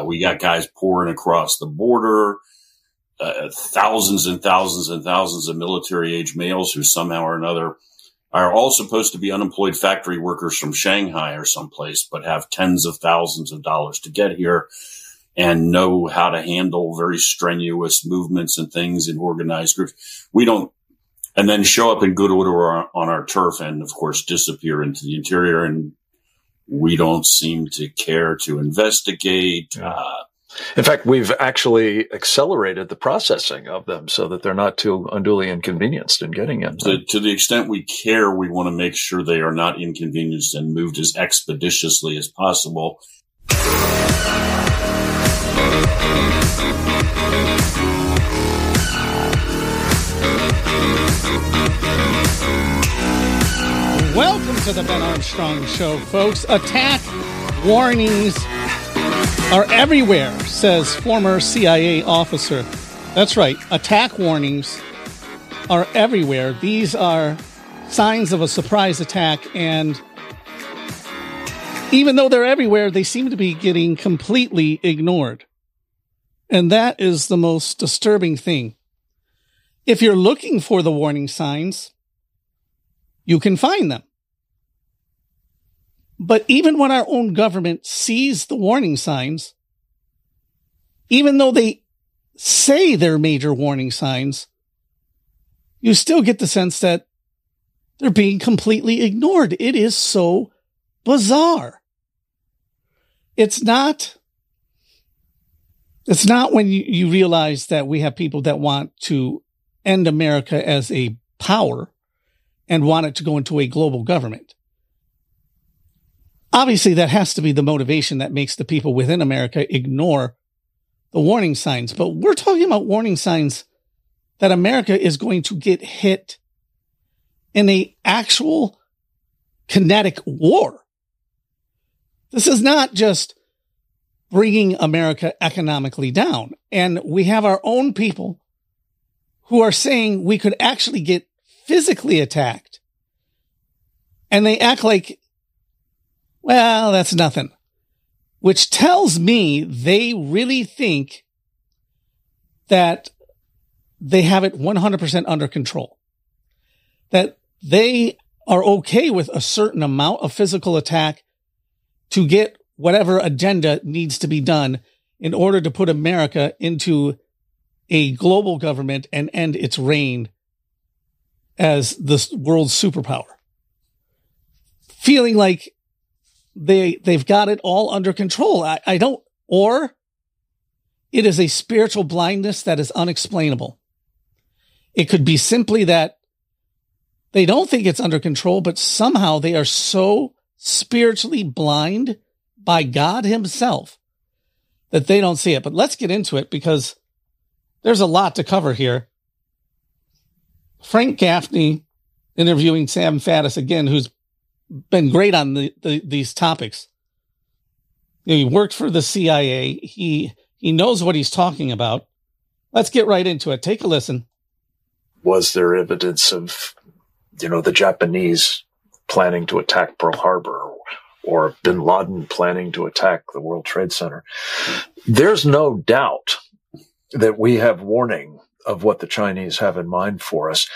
Uh, we got guys pouring across the border, uh, thousands and thousands and thousands of military age males who somehow or another are all supposed to be unemployed factory workers from Shanghai or someplace, but have tens of thousands of dollars to get here and know how to handle very strenuous movements and things in organized groups. We don't, and then show up in good order on our turf and of course disappear into the interior. And we don't seem to care to investigate. Yeah. Uh, in fact, we've actually accelerated the processing of them so that they're not too unduly inconvenienced in getting in. To, to, the extent we care, we want to make sure they are not inconvenienced and moved as expeditiously as possible. To the Ben Armstrong Show, folks. Attack warnings are everywhere, says former CIA officer. That's right, attack warnings are everywhere. These are signs of a surprise attack, and even though they're everywhere, they seem to be getting completely ignored. And that is the most disturbing thing. If you're looking for the warning signs, you can find them. But even when our own government sees the warning signs, even though they say they're major warning signs, you still get the sense that they're being completely ignored. It is so bizarre. It's not, it's not when you, you realize that we have people that want to end America as a power and want it to go into a global government. Obviously, that has to be the motivation that makes the people within America ignore the warning signs. But we're talking about warning signs that America is going to get hit in a actual kinetic war. This is not just bringing America economically down. And we have our own people who are saying we could actually get physically attacked. And they act like well, that's nothing. Which tells me they really think that they have it 100% under control. That they are okay with a certain amount of physical attack to get whatever agenda needs to be done in order to put America into a global government and end its reign as the world's superpower. Feeling like they they've got it all under control. I, I don't or it is a spiritual blindness that is unexplainable. It could be simply that they don't think it's under control, but somehow they are so spiritually blind by God Himself that they don't see it. But let's get into it because there's a lot to cover here. Frank Gaffney interviewing Sam Faddis again, who's been great on the, the these topics. He worked for the CIA. He he knows what he's talking about. Let's get right into it. Take a listen. Was there evidence of, you know, the Japanese planning to attack Pearl Harbor or bin Laden planning to attack the World Trade Center? There's no doubt that we have warning of what the Chinese have in mind for us.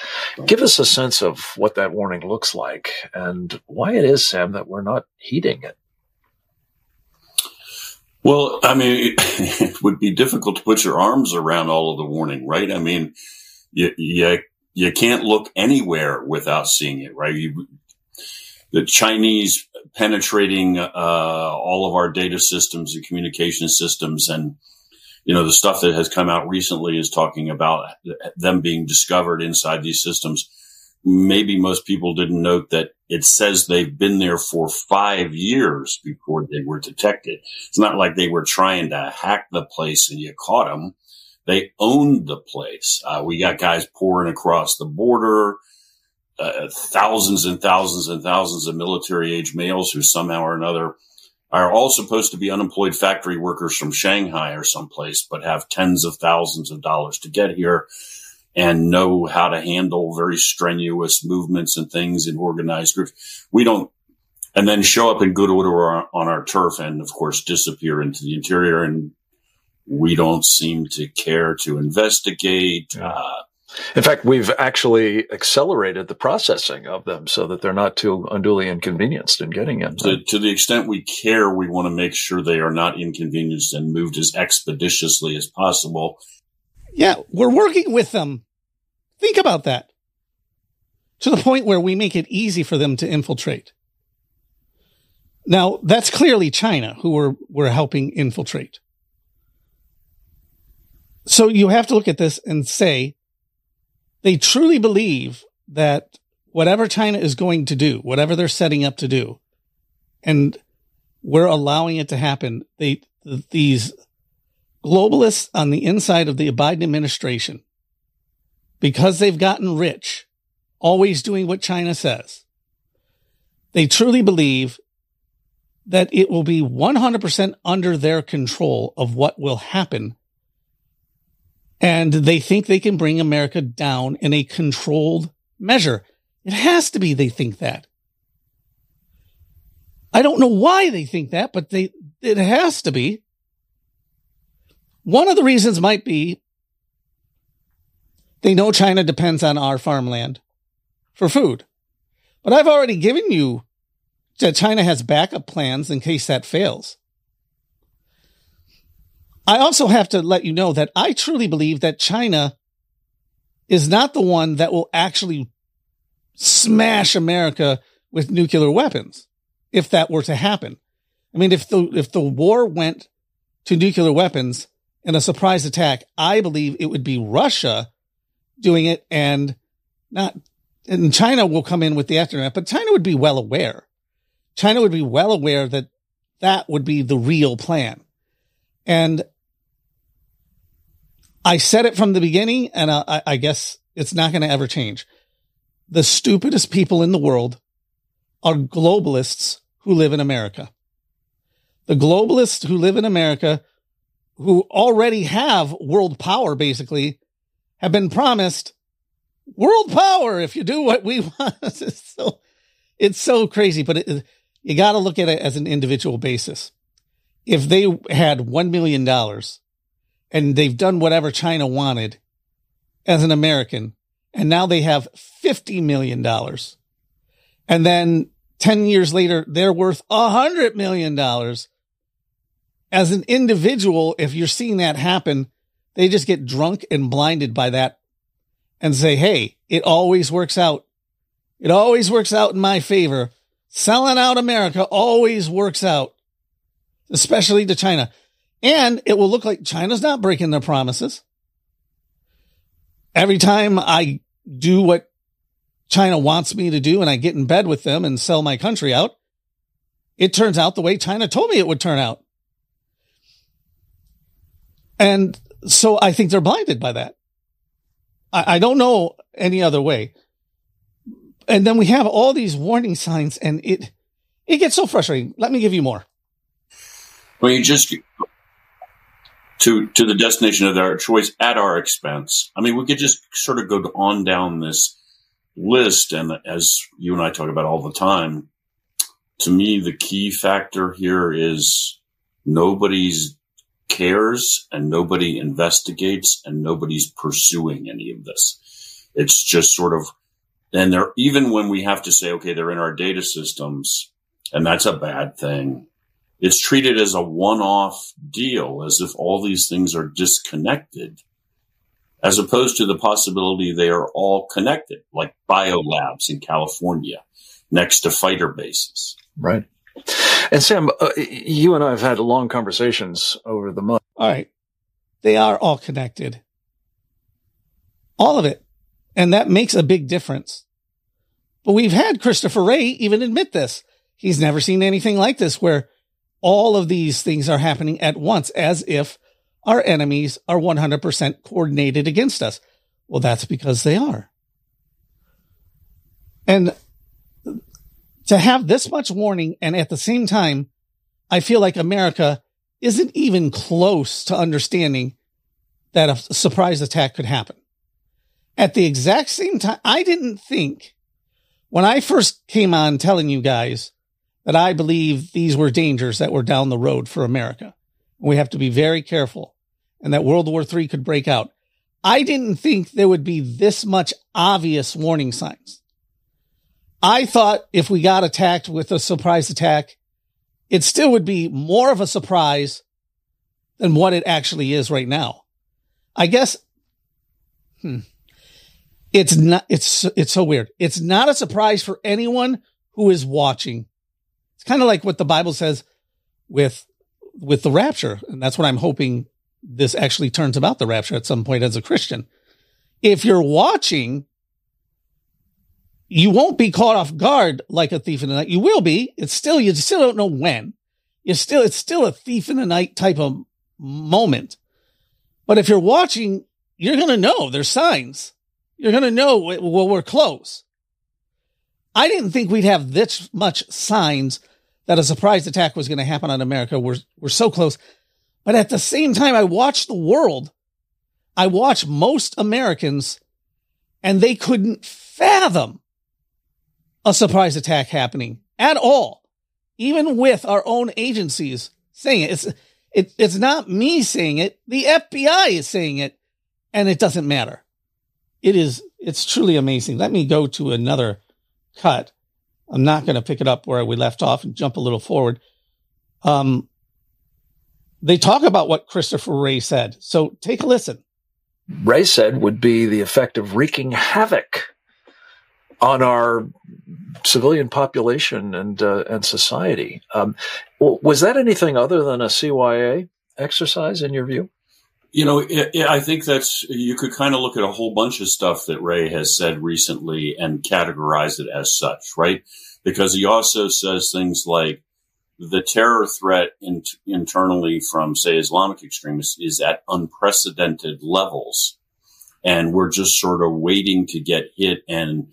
Give us a sense of what that warning looks like and why it is, Sam, that we're not heeding it. Well, I mean, it would be difficult to put your arms around all of the warning, right? I mean, you, you, you can't look anywhere without seeing it, right? You, the Chinese penetrating uh, all of our data systems and communication systems and you know, the stuff that has come out recently is talking about them being discovered inside these systems. Maybe most people didn't note that it says they've been there for five years before they were detected. It's not like they were trying to hack the place and you caught them. They owned the place. Uh, we got guys pouring across the border, uh, thousands and thousands and thousands of military age males who somehow or another are all supposed to be unemployed factory workers from Shanghai or someplace, but have tens of thousands of dollars to get here and know how to handle very strenuous movements and things in organized groups. We don't, and then show up in good order on our turf and of course disappear into the interior and we don't seem to care to investigate. Yeah. Uh, in fact, we've actually accelerated the processing of them so that they're not too unduly inconvenienced in getting in. To, to, the extent we care, we want to make sure they are not inconvenienced and moved as expeditiously as possible. Yeah, we're working with them. Think about that. To the point where we make it easy for them to infiltrate. Now, that's clearly China who we're, we're helping infiltrate. So you have to look at this and say, they truly believe that whatever China is going to do, whatever they're setting up to do, and we're allowing it to happen, they, these globalists on the inside of the Biden administration, because they've gotten rich, always doing what China says, they truly believe that it will be 100% under their control of what will happen and they think they can bring America down in a controlled measure. It has to be they think that. I don't know why they think that, but they it has to be. One of the reasons might be they know China depends on our farmland for food. But I've already given you that China has backup plans in case that fails. I also have to let you know that I truly believe that China is not the one that will actually smash America with nuclear weapons if that were to happen. I mean, if the, if the war went to nuclear weapons in a surprise attack, I believe it would be Russia doing it and not, and China will come in with the aftermath, but China would be well aware. China would be well aware that that would be the real plan. And I said it from the beginning, and I, I guess it's not going to ever change. The stupidest people in the world are globalists who live in America. The globalists who live in America, who already have world power, basically, have been promised world power if you do what we want. it's so, it's so crazy, but it, you got to look at it as an individual basis. If they had $1 million and they've done whatever China wanted as an American. And now they have $50 million. And then 10 years later, they're worth $100 million. As an individual, if you're seeing that happen, they just get drunk and blinded by that and say, Hey, it always works out. It always works out in my favor. Selling out America always works out, especially to China. And it will look like China's not breaking their promises. Every time I do what China wants me to do and I get in bed with them and sell my country out, it turns out the way China told me it would turn out. And so I think they're blinded by that. I, I don't know any other way. And then we have all these warning signs and it, it gets so frustrating. Let me give you more. Well, you just to to the destination of their choice at our expense. I mean, we could just sort of go on down this list, and as you and I talk about all the time, to me, the key factor here is nobody's cares and nobody investigates and nobody's pursuing any of this. It's just sort of, and they're even when we have to say, okay, they're in our data systems, and that's a bad thing it's treated as a one-off deal, as if all these things are disconnected, as opposed to the possibility they are all connected, like biolabs in California next to fighter bases. Right. And Sam, uh, you and I have had long conversations over the month. All right. They are all connected. All of it. And that makes a big difference. But we've had Christopher Wray even admit this. He's never seen anything like this where all of these things are happening at once as if our enemies are 100% coordinated against us. Well, that's because they are. And to have this much warning and at the same time, I feel like America isn't even close to understanding that a surprise attack could happen. At the exact same time, I didn't think when I first came on telling you guys that I believe these were dangers that were down the road for America. We have to be very careful and that World War III could break out. I didn't think there would be this much obvious warning signs. I thought if we got attacked with a surprise attack, it still would be more of a surprise than what it actually is right now. I guess, hmm, it's not, it's, it's so weird. It's not a surprise for anyone who is watching. It's kind of like what the Bible says with, with the rapture. And that's what I'm hoping this actually turns about the rapture at some point as a Christian. If you're watching, you won't be caught off guard like a thief in the night. You will be. It's still, you still don't know when. You still, it's still a thief in the night type of moment. But if you're watching, you're going to know there's signs. You're going to know, well, we're close. I didn't think we'd have this much signs that a surprise attack was going to happen on America. We're, we're so close. But at the same time, I watched the world. I watched most Americans and they couldn't fathom a surprise attack happening at all, even with our own agencies saying it. It's, it, it's not me saying it. The FBI is saying it and it doesn't matter. It is, it's truly amazing. Let me go to another cut. I'm not going to pick it up where we left off and jump a little forward. Um, they talk about what Christopher Wray said. So take a listen. Wray said would be the effect of wreaking havoc on our civilian population and uh, and society. Um, was that anything other than a CYA exercise in your view? You know, it, it, I think that's you could kind of look at a whole bunch of stuff that Wray has said recently and categorize it as such, right? Because he also says things like the terror threat in, internally from, say, Islamic extremists is at unprecedented levels. And we're just sort of waiting to get hit and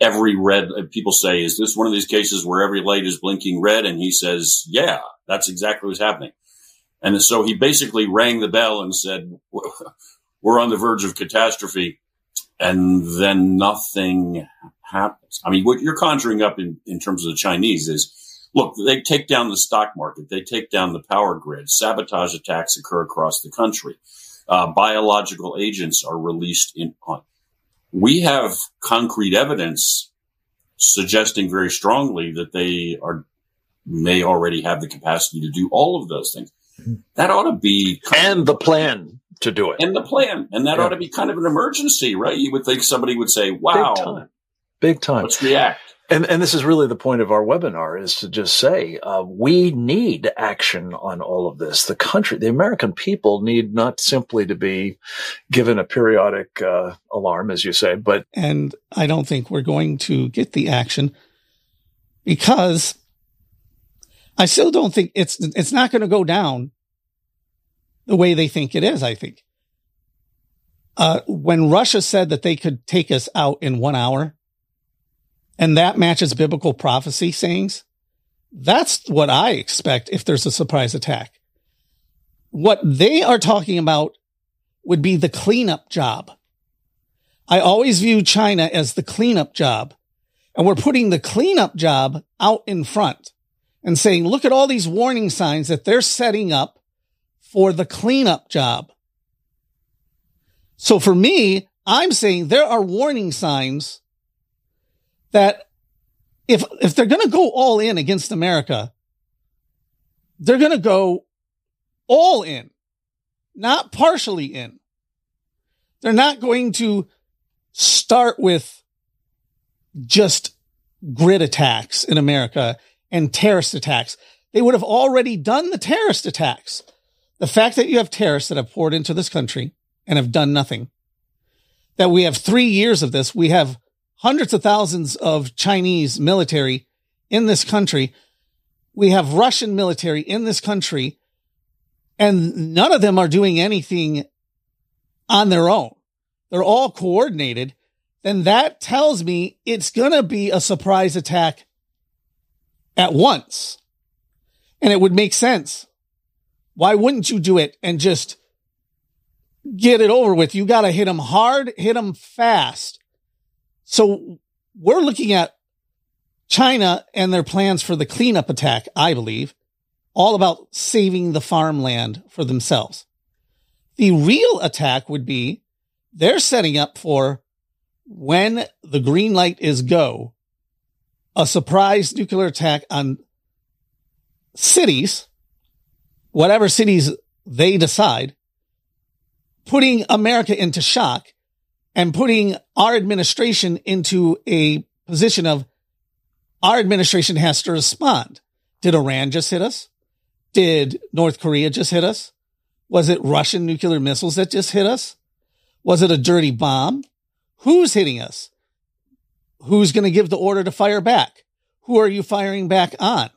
every red, uh, people say, is this one of these cases where every light is blinking red? And he says, yeah, that's exactly what's happening. And so he basically rang the bell and said, we're on the verge of catastrophe. And then nothing happens. I mean, what you're conjuring up in, in terms of the Chinese is, look, they take down the stock market. They take down the power grid. Sabotage attacks occur across the country. Uh, biological agents are released in, on, we have concrete evidence suggesting very strongly that they are may already have the capacity to do all of those things. That ought to be and the plan to do it, and the plan, and that yeah. ought to be kind of an emergency, right? You would think somebody would say, "Wow, big time, big time. let's react." And, and this is really the point of our webinar is to just say, uh, we need action on all of this. The country, the American people need not simply to be given a periodic, uh, alarm, as you say, but. And I don't think we're going to get the action because I still don't think it's, it's not going to go down the way they think it is, I think. Uh, when Russia said that they could take us out in one hour, and that matches biblical prophecy sayings, that's what I expect if there's a surprise attack. What they are talking about would be the cleanup job. I always view China as the cleanup job. And we're putting the cleanup job out in front and saying, look at all these warning signs that they're setting up for the cleanup job. So for me, I'm saying there are warning signs that if if they're going to go all in against America, they're going to go all in, not partially in. They're not going to start with just grid attacks in America and terrorist attacks. They would have already done the terrorist attacks. The fact that you have terrorists that have poured into this country and have done nothing, that we have three years of this, we have hundreds of thousands of Chinese military in this country. We have Russian military in this country and none of them are doing anything on their own. They're all coordinated. Then that tells me it's going to be a surprise attack at once. And it would make sense. Why wouldn't you do it and just get it over with? You got to hit them hard, hit them fast. So we're looking at China and their plans for the cleanup attack, I believe, all about saving the farmland for themselves. The real attack would be they're setting up for when the green light is go, a surprise nuclear attack on cities, whatever cities they decide, putting America into shock and putting our administration into a position of our administration has to respond. Did Iran just hit us? Did North Korea just hit us? Was it Russian nuclear missiles that just hit us? Was it a dirty bomb? Who's hitting us? Who's going to give the order to fire back? Who are you firing back on?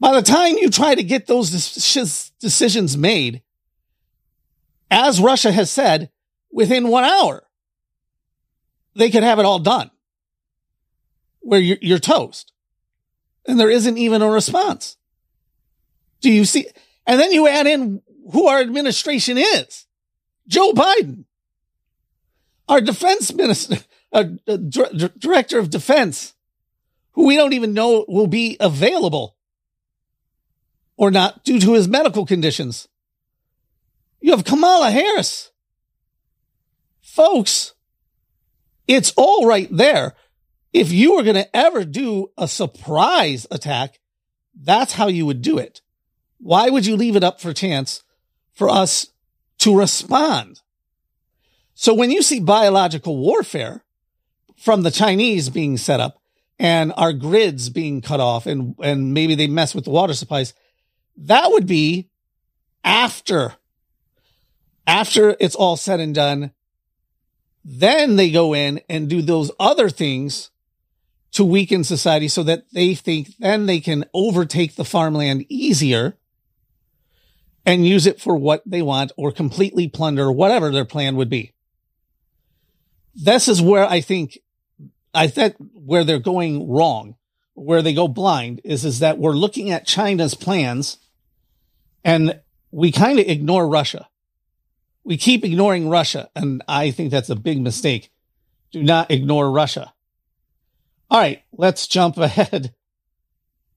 By the time you try to get those decisions made, as Russia has said, within one hour, they could have it all done where you're, you're toast. And there isn't even a response. Do you see? And then you add in who our administration is. Joe Biden, our defense minister, uh, director of defense, who we don't even know will be available or not due to his medical conditions. You have Kamala Harris. Folks, it's all right there if you were going to ever do a surprise attack, that's how you would do it. Why would you leave it up for chance for us to respond? So when you see biological warfare from the Chinese being set up and our grids being cut off and, and maybe they mess with the water supplies, that would be after, after it's all said and done. Then they go in and do those other things to weaken society so that they think then they can overtake the farmland easier and use it for what they want or completely plunder whatever their plan would be. This is where I think, I think where they're going wrong, where they go blind is, is that we're looking at China's plans and we kind of ignore Russia. We keep ignoring Russia. And I think that's a big mistake. Do not ignore Russia. All right, let's jump ahead.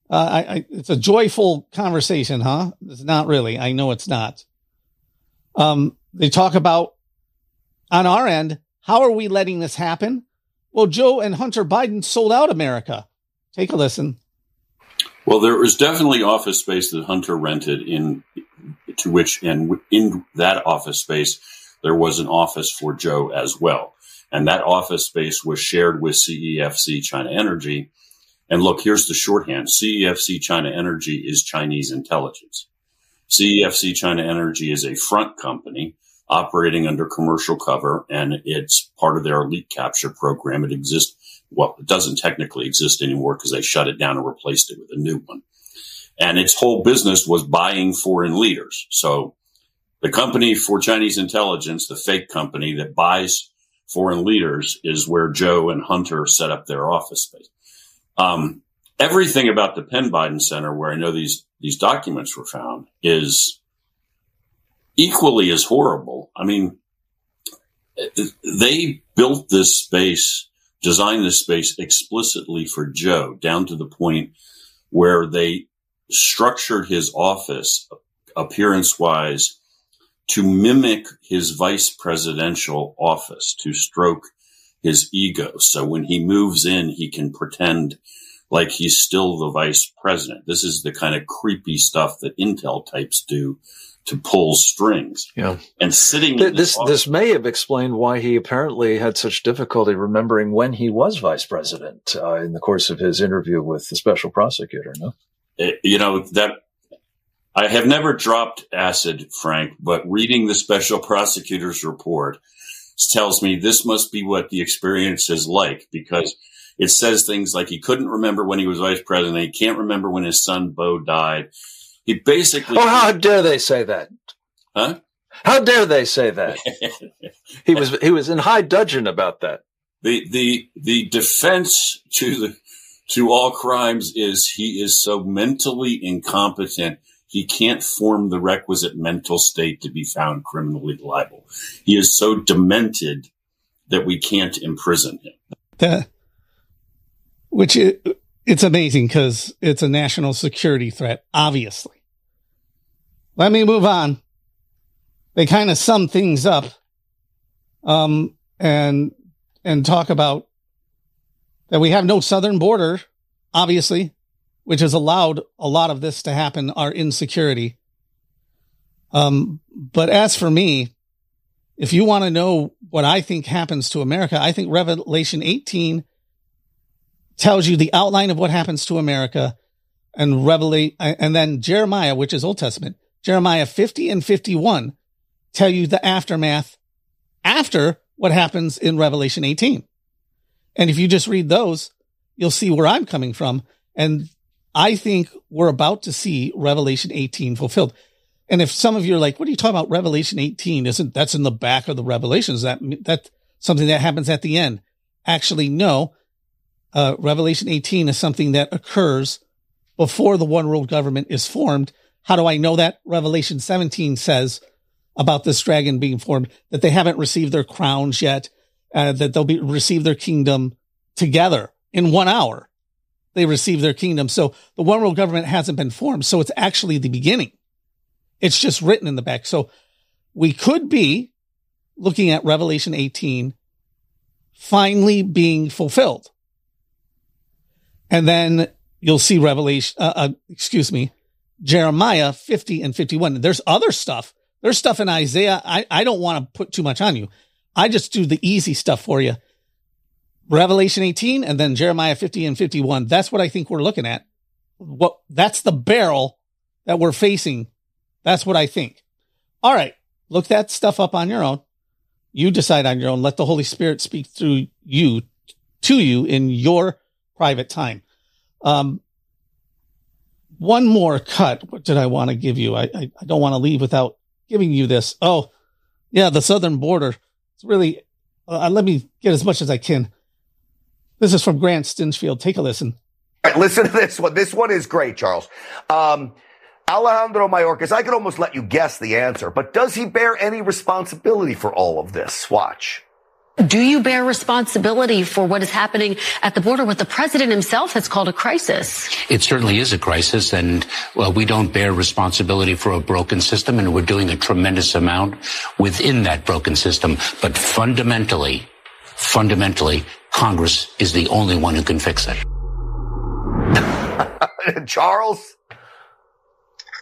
Uh, I, I, it's a joyful conversation, huh? It's not really. I know it's not. Um, they talk about on our end, how are we letting this happen? Well, Joe and Hunter Biden sold out America. Take a listen. Well, there was definitely office space that Hunter rented in to which, and in that office space, there was an office for Joe as well. And that office space was shared with CEFC China Energy. And look, here's the shorthand. CEFC China Energy is Chinese intelligence. CEFC China Energy is a front company operating under commercial cover and it's part of their elite capture program. It exists. Well, it doesn't technically exist anymore because they shut it down and replaced it with a new one. And its whole business was buying foreign leaders. So the company for Chinese intelligence, the fake company that buys foreign leaders is where Joe and Hunter set up their office space. Um, everything about the Penn Biden Center, where I know these these documents were found, is equally as horrible. I mean, they built this space, designed this space explicitly for Joe, down to the point where they structured his office appearance wise to mimic his vice presidential office, to stroke his ego. So when he moves in, he can pretend like he's still the vice president. This is the kind of creepy stuff that Intel types do to pull strings. Yeah. And sitting Th- this office, this may have explained why he apparently had such difficulty remembering when he was vice president uh, in the course of his interview with the special prosecutor, no? It, eh, you know, that I have never dropped acid, Frank, but reading the special prosecutor's report tells me this must be what the experience is like because it says things like he couldn't remember when he was vice president. He can't remember when his son Beau died. He basically. Oh, how dare they say that? Huh? How dare they say that? he was he was in high dudgeon about that. The the the defense to the to all crimes is he is so mentally incompetent he can't form the requisite mental state to be found criminally liable. He is so demented that we can't imprison him. The, which it, it's amazing because it's a national security threat, obviously. Let me move on. They kind of sum things up, um, and, and talk about that we have no southern border, obviously, which has allowed a lot of this to happen, our insecurity. Um, but as for me, if you want to know what I think happens to America, I think Revelation 18 tells you the outline of what happens to America and revelate, and then Jeremiah, which is Old Testament, Jeremiah 50 and 51 tell you the aftermath after what happens in Revelation 18. And if you just read those, you'll see where I'm coming from. And I think we're about to see Revelation 18 fulfilled. And if some of you are like, what are you talking about? Revelation 18 isn't that's in the back of the revelations. That, that something that happens at the end. Actually, no. Uh, Revelation 18 is something that occurs before the one world government is formed. How do I know that? Revelation 17 says about this dragon being formed that they haven't received their crowns yet, uh, that they'll be receive their kingdom together in one hour. They receive their kingdom. So the one world government hasn't been formed. So it's actually the beginning. It's just written in the back. So we could be looking at Revelation 18 finally being fulfilled. And then you'll see Revelation, uh, uh, excuse me, Jeremiah 50 and 51. There's other stuff. There's stuff in Isaiah. I, I don't want to put too much on you. I just do the easy stuff for you. Revelation 18 and then Jeremiah 50 and 51. That's what I think we're looking at. What that's the barrel that we're facing that's what I think. All right. Look that stuff up on your own. You decide on your own. Let the Holy Spirit speak through you to you in your private time. Um, one more cut. What did I want to give you? I, I, I don't want to leave without giving you this. Oh, yeah, the southern border. It's really, uh, let me get as much as I can. This is from Grant Stinchfield. Take a listen. Right, listen to this one. This one is great, Charles. Um, Alejandro Mayorkas, I could almost let you guess the answer, but does he bear any responsibility for all of this? Watch. Do you bear responsibility for what is happening at the border? What the president himself has called a crisis? It certainly is a crisis, and well, we don't bear responsibility for a broken system, and we're doing a tremendous amount within that broken system. But fundamentally, fundamentally, Congress is the only one who can fix it. Charles?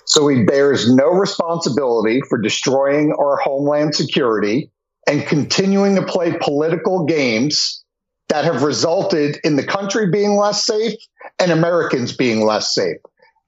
So he bears no responsibility for destroying our homeland security and continuing to play political games that have resulted in the country being less safe and Americans being less safe.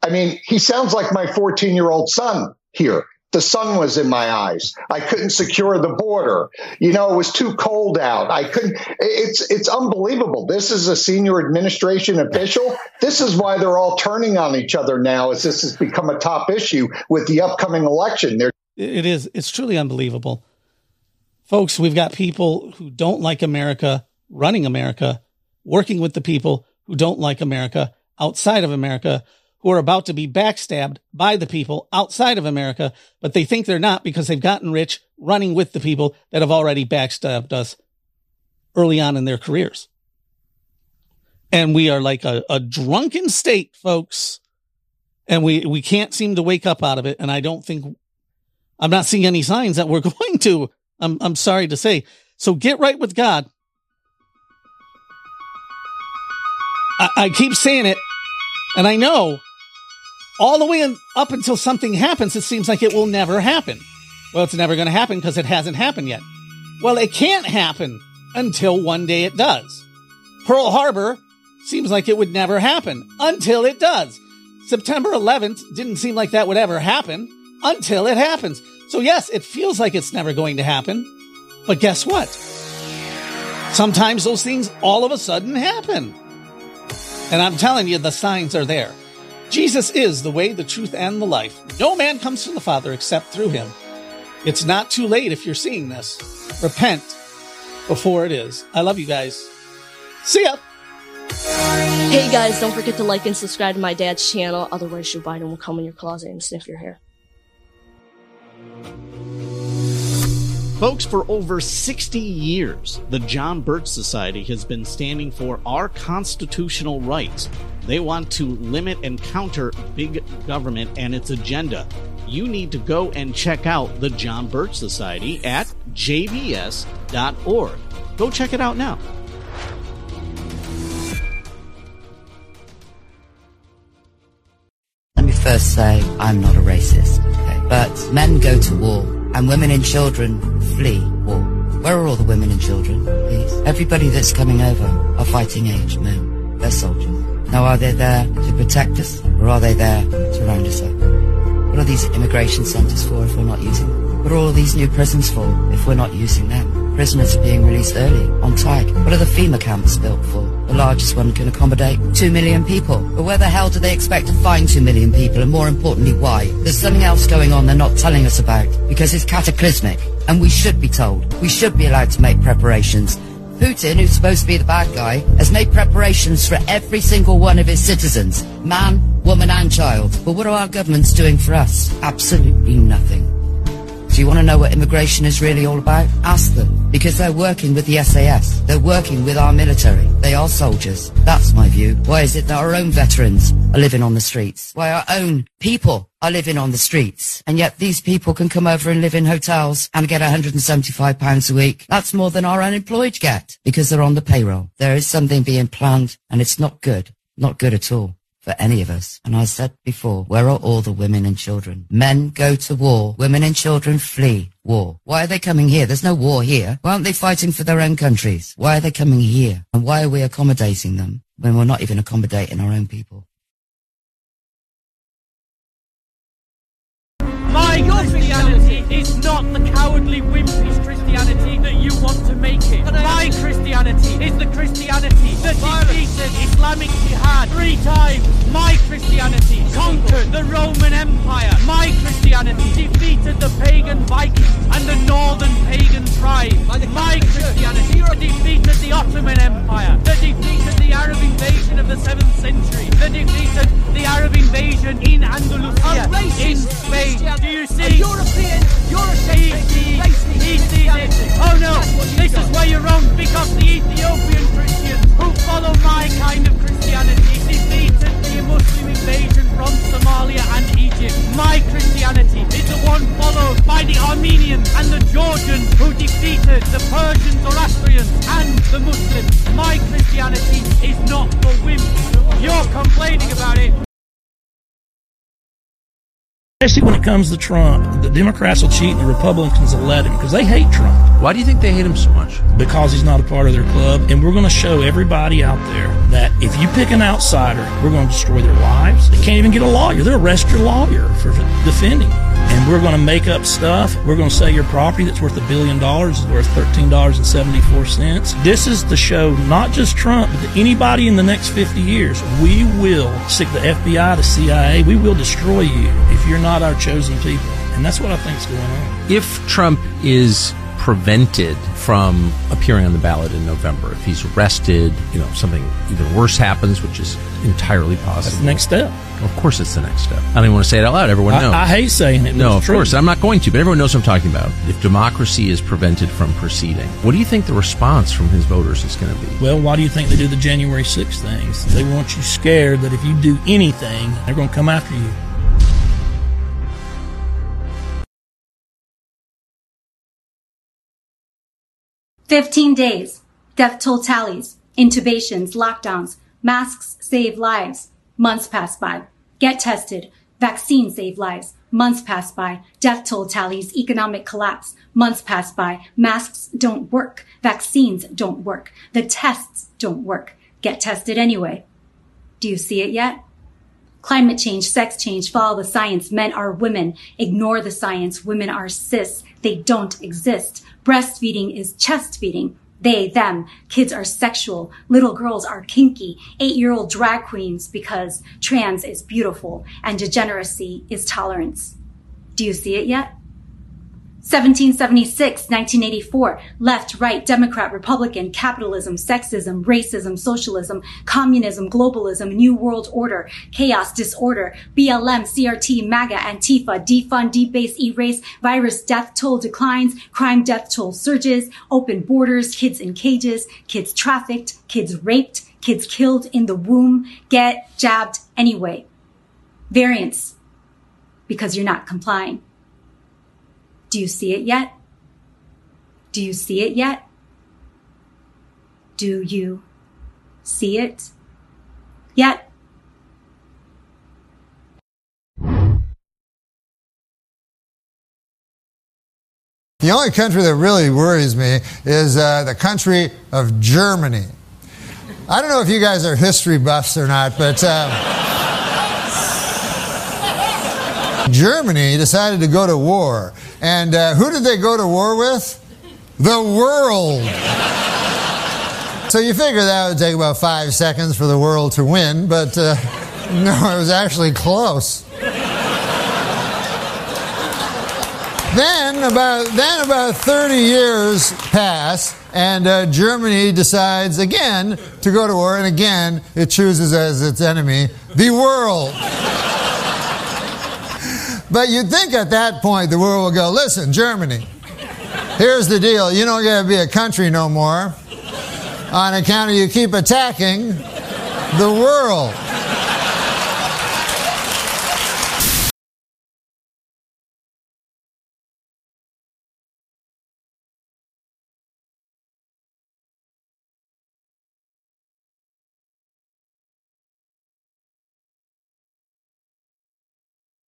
I mean, he sounds like my 14 year old son here. The sun was in my eyes. I couldn't secure the border. You know, it was too cold out. I couldn't. It's it's unbelievable. This is a senior administration official. This is why they're all turning on each other now, as this has become a top issue with the upcoming election. They're- it is. It's truly unbelievable, folks. We've got people who don't like America running America, working with the people who don't like America outside of America who are about to be backstabbed by the people outside of America, but they think they're not because they've gotten rich running with the people that have already backstabbed us early on in their careers. And we are like a, a drunken state, folks. And we, we can't seem to wake up out of it. And I don't think I'm not seeing any signs that we're going to. I'm, I'm sorry to say. So get right with God. I, I keep saying it, and I know all the way in, up until something happens, it seems like it will never happen. Well, it's never going to happen because it hasn't happened yet. Well, it can't happen until one day it does. Pearl Harbor seems like it would never happen until it does. September 11th didn't seem like that would ever happen until it happens. So yes, it feels like it's never going to happen. But guess what? Sometimes those things all of a sudden happen. And I'm telling you, the signs are there. Jesus is the way, the truth, and the life. No man comes to the Father except through him. It's not too late if you're seeing this. Repent before it is. I love you guys. See ya. Hey guys, don't forget to like and subscribe to my dad's channel. Otherwise, Joe Biden will come in your closet and sniff your hair. Folks, for over 60 years, the John Birch Society has been standing for our constitutional rights. They want to limit and counter big government and its agenda. You need to go and check out the John Birch Society at jbs.org. Go check it out now. Let me first say I'm not a racist, okay? But men go to war and women and children flee war. Where are all the women and children, please? Everybody that's coming over are fighting age men. They're soldiers. Now are they there to protect us or are they there to round us up? What are these immigration centres for if we're not using them? What are all these new prisons for if we're not using them? Prisoners are being released early, on time. What are the FEMA camps built for? The largest one can accommodate two million people. But where the hell do they expect to find two million people? And more importantly, why? There's something else going on they're not telling us about. Because it's cataclysmic. And we should be told. We should be allowed to make preparations. Putin, who's supposed to be the bad guy, has made preparations for every single one of his citizens. Man, woman and child. But what are our governments doing for us? Absolutely nothing. Do you want to know what immigration is really all about? Ask them. Because they're working with the SAS. They're working with our military. They are soldiers. That's my view. Why is it that our own veterans are living on the streets? Why our own people are living on the streets? And yet these people can come over and live in hotels and get £175 a week. That's more than our unemployed get because they're on the payroll. There is something being planned and it's not good. Not good at all for any of us. And I said before, where are all the women and children? Men go to war. Women and children flee war. Why are they coming here? There's no war here. Why aren't they fighting for their own countries? Why are they coming here? And why are we accommodating them when we're not even accommodating our own people? My Christianity is not the cowardly, wimpish Christianity that you want to make it. My Christianity is the Christianity that defeated Islamic Jihad three times. My Christianity conquered the Roman Empire. My Christianity defeated the pagan Vikings and the northern pagan tribes. My Christianity defeated the Ottoman Empire. That defeated the Arab invasion of the 7th century. That defeated the Arab invasion in Andalusia, in Spain. Do you see? A European, Eurocentric, He, racist, he sees it. Oh no, this is where you're wrong because the Ethiopian Christians who follow my kind of Christianity defeated the Muslim invasion from Somalia and Egypt. My Christianity is the one followed by the Armenians and the Georgians who defeated the Persians, Zoroastrians and the Muslims. My Christianity is not for women. You're complaining about it. Especially when it comes to Trump, the Democrats will cheat and the Republicans will let him because they hate Trump. Why do you think they hate him so much? Because he's not a part of their club. And we're going to show everybody out there that if you pick an outsider, we're going to destroy their lives. They can't even get a lawyer. They'll arrest your lawyer for defending you. And we're going to make up stuff. We're going to say your property that's worth a billion dollars is worth $13.74. This is the show not just Trump, but anybody in the next 50 years. We will stick the FBI, the CIA, we will destroy you if you're not our chosen people. And that's what I think is going on. If Trump is prevented from appearing on the ballot in November, if he's arrested, you know, something even worse happens, which is entirely possible. That's the next step. Of course, it's the next step. I don't even want to say it out loud. Everyone knows. I hate saying it, No, of true. course. I'm not going to, but everyone knows what I'm talking about. If democracy is prevented from proceeding, what do you think the response from his voters is going to be? Well, why do you think they do the January 6th things? They want you scared that if you do anything, they're going to come after you. Fifteen days. Death toll tallies. Intubations. Lockdowns. Masks save lives. Months pass by. Get tested. Vaccines save lives. Months pass by. Death toll tallies. Economic collapse. Months pass by. Masks don't work. Vaccines don't work. The tests don't work. Get tested anyway. Do you see it yet? Climate change, sex change, follow the science. Men are women. Ignore the science. Women are cis. They don't exist. Breastfeeding is chest feeding. They, them. Kids are sexual. Little girls are kinky. Eight year old drag queens because trans is beautiful and degeneracy is tolerance. Do you see it yet? 1776, 1984, left, right, Democrat, Republican, capitalism, sexism, racism, socialism, communism, globalism, new world order, chaos, disorder, BLM, CRT, MAGA, Antifa, defund, debase, erase, virus, death toll declines, crime death toll surges, open borders, kids in cages, kids trafficked, kids raped, kids killed in the womb, get jabbed anyway. Variance, because you're not complying. Do you see it yet? Do you see it yet? Do you see it yet? The only country that really worries me is uh, the country of Germany. I don't know if you guys are history buffs or not, but. Uh, Germany decided to go to war. And uh, who did they go to war with? The world. so you figure that would take about five seconds for the world to win, but uh, no, it was actually close. then about then about 30 years pass and uh, germany decides again to go to war and again it chooses as its enemy the world but you'd think at that point the world would go, listen, Germany, here's the deal. You don't get to be a country no more on account of you keep attacking the world.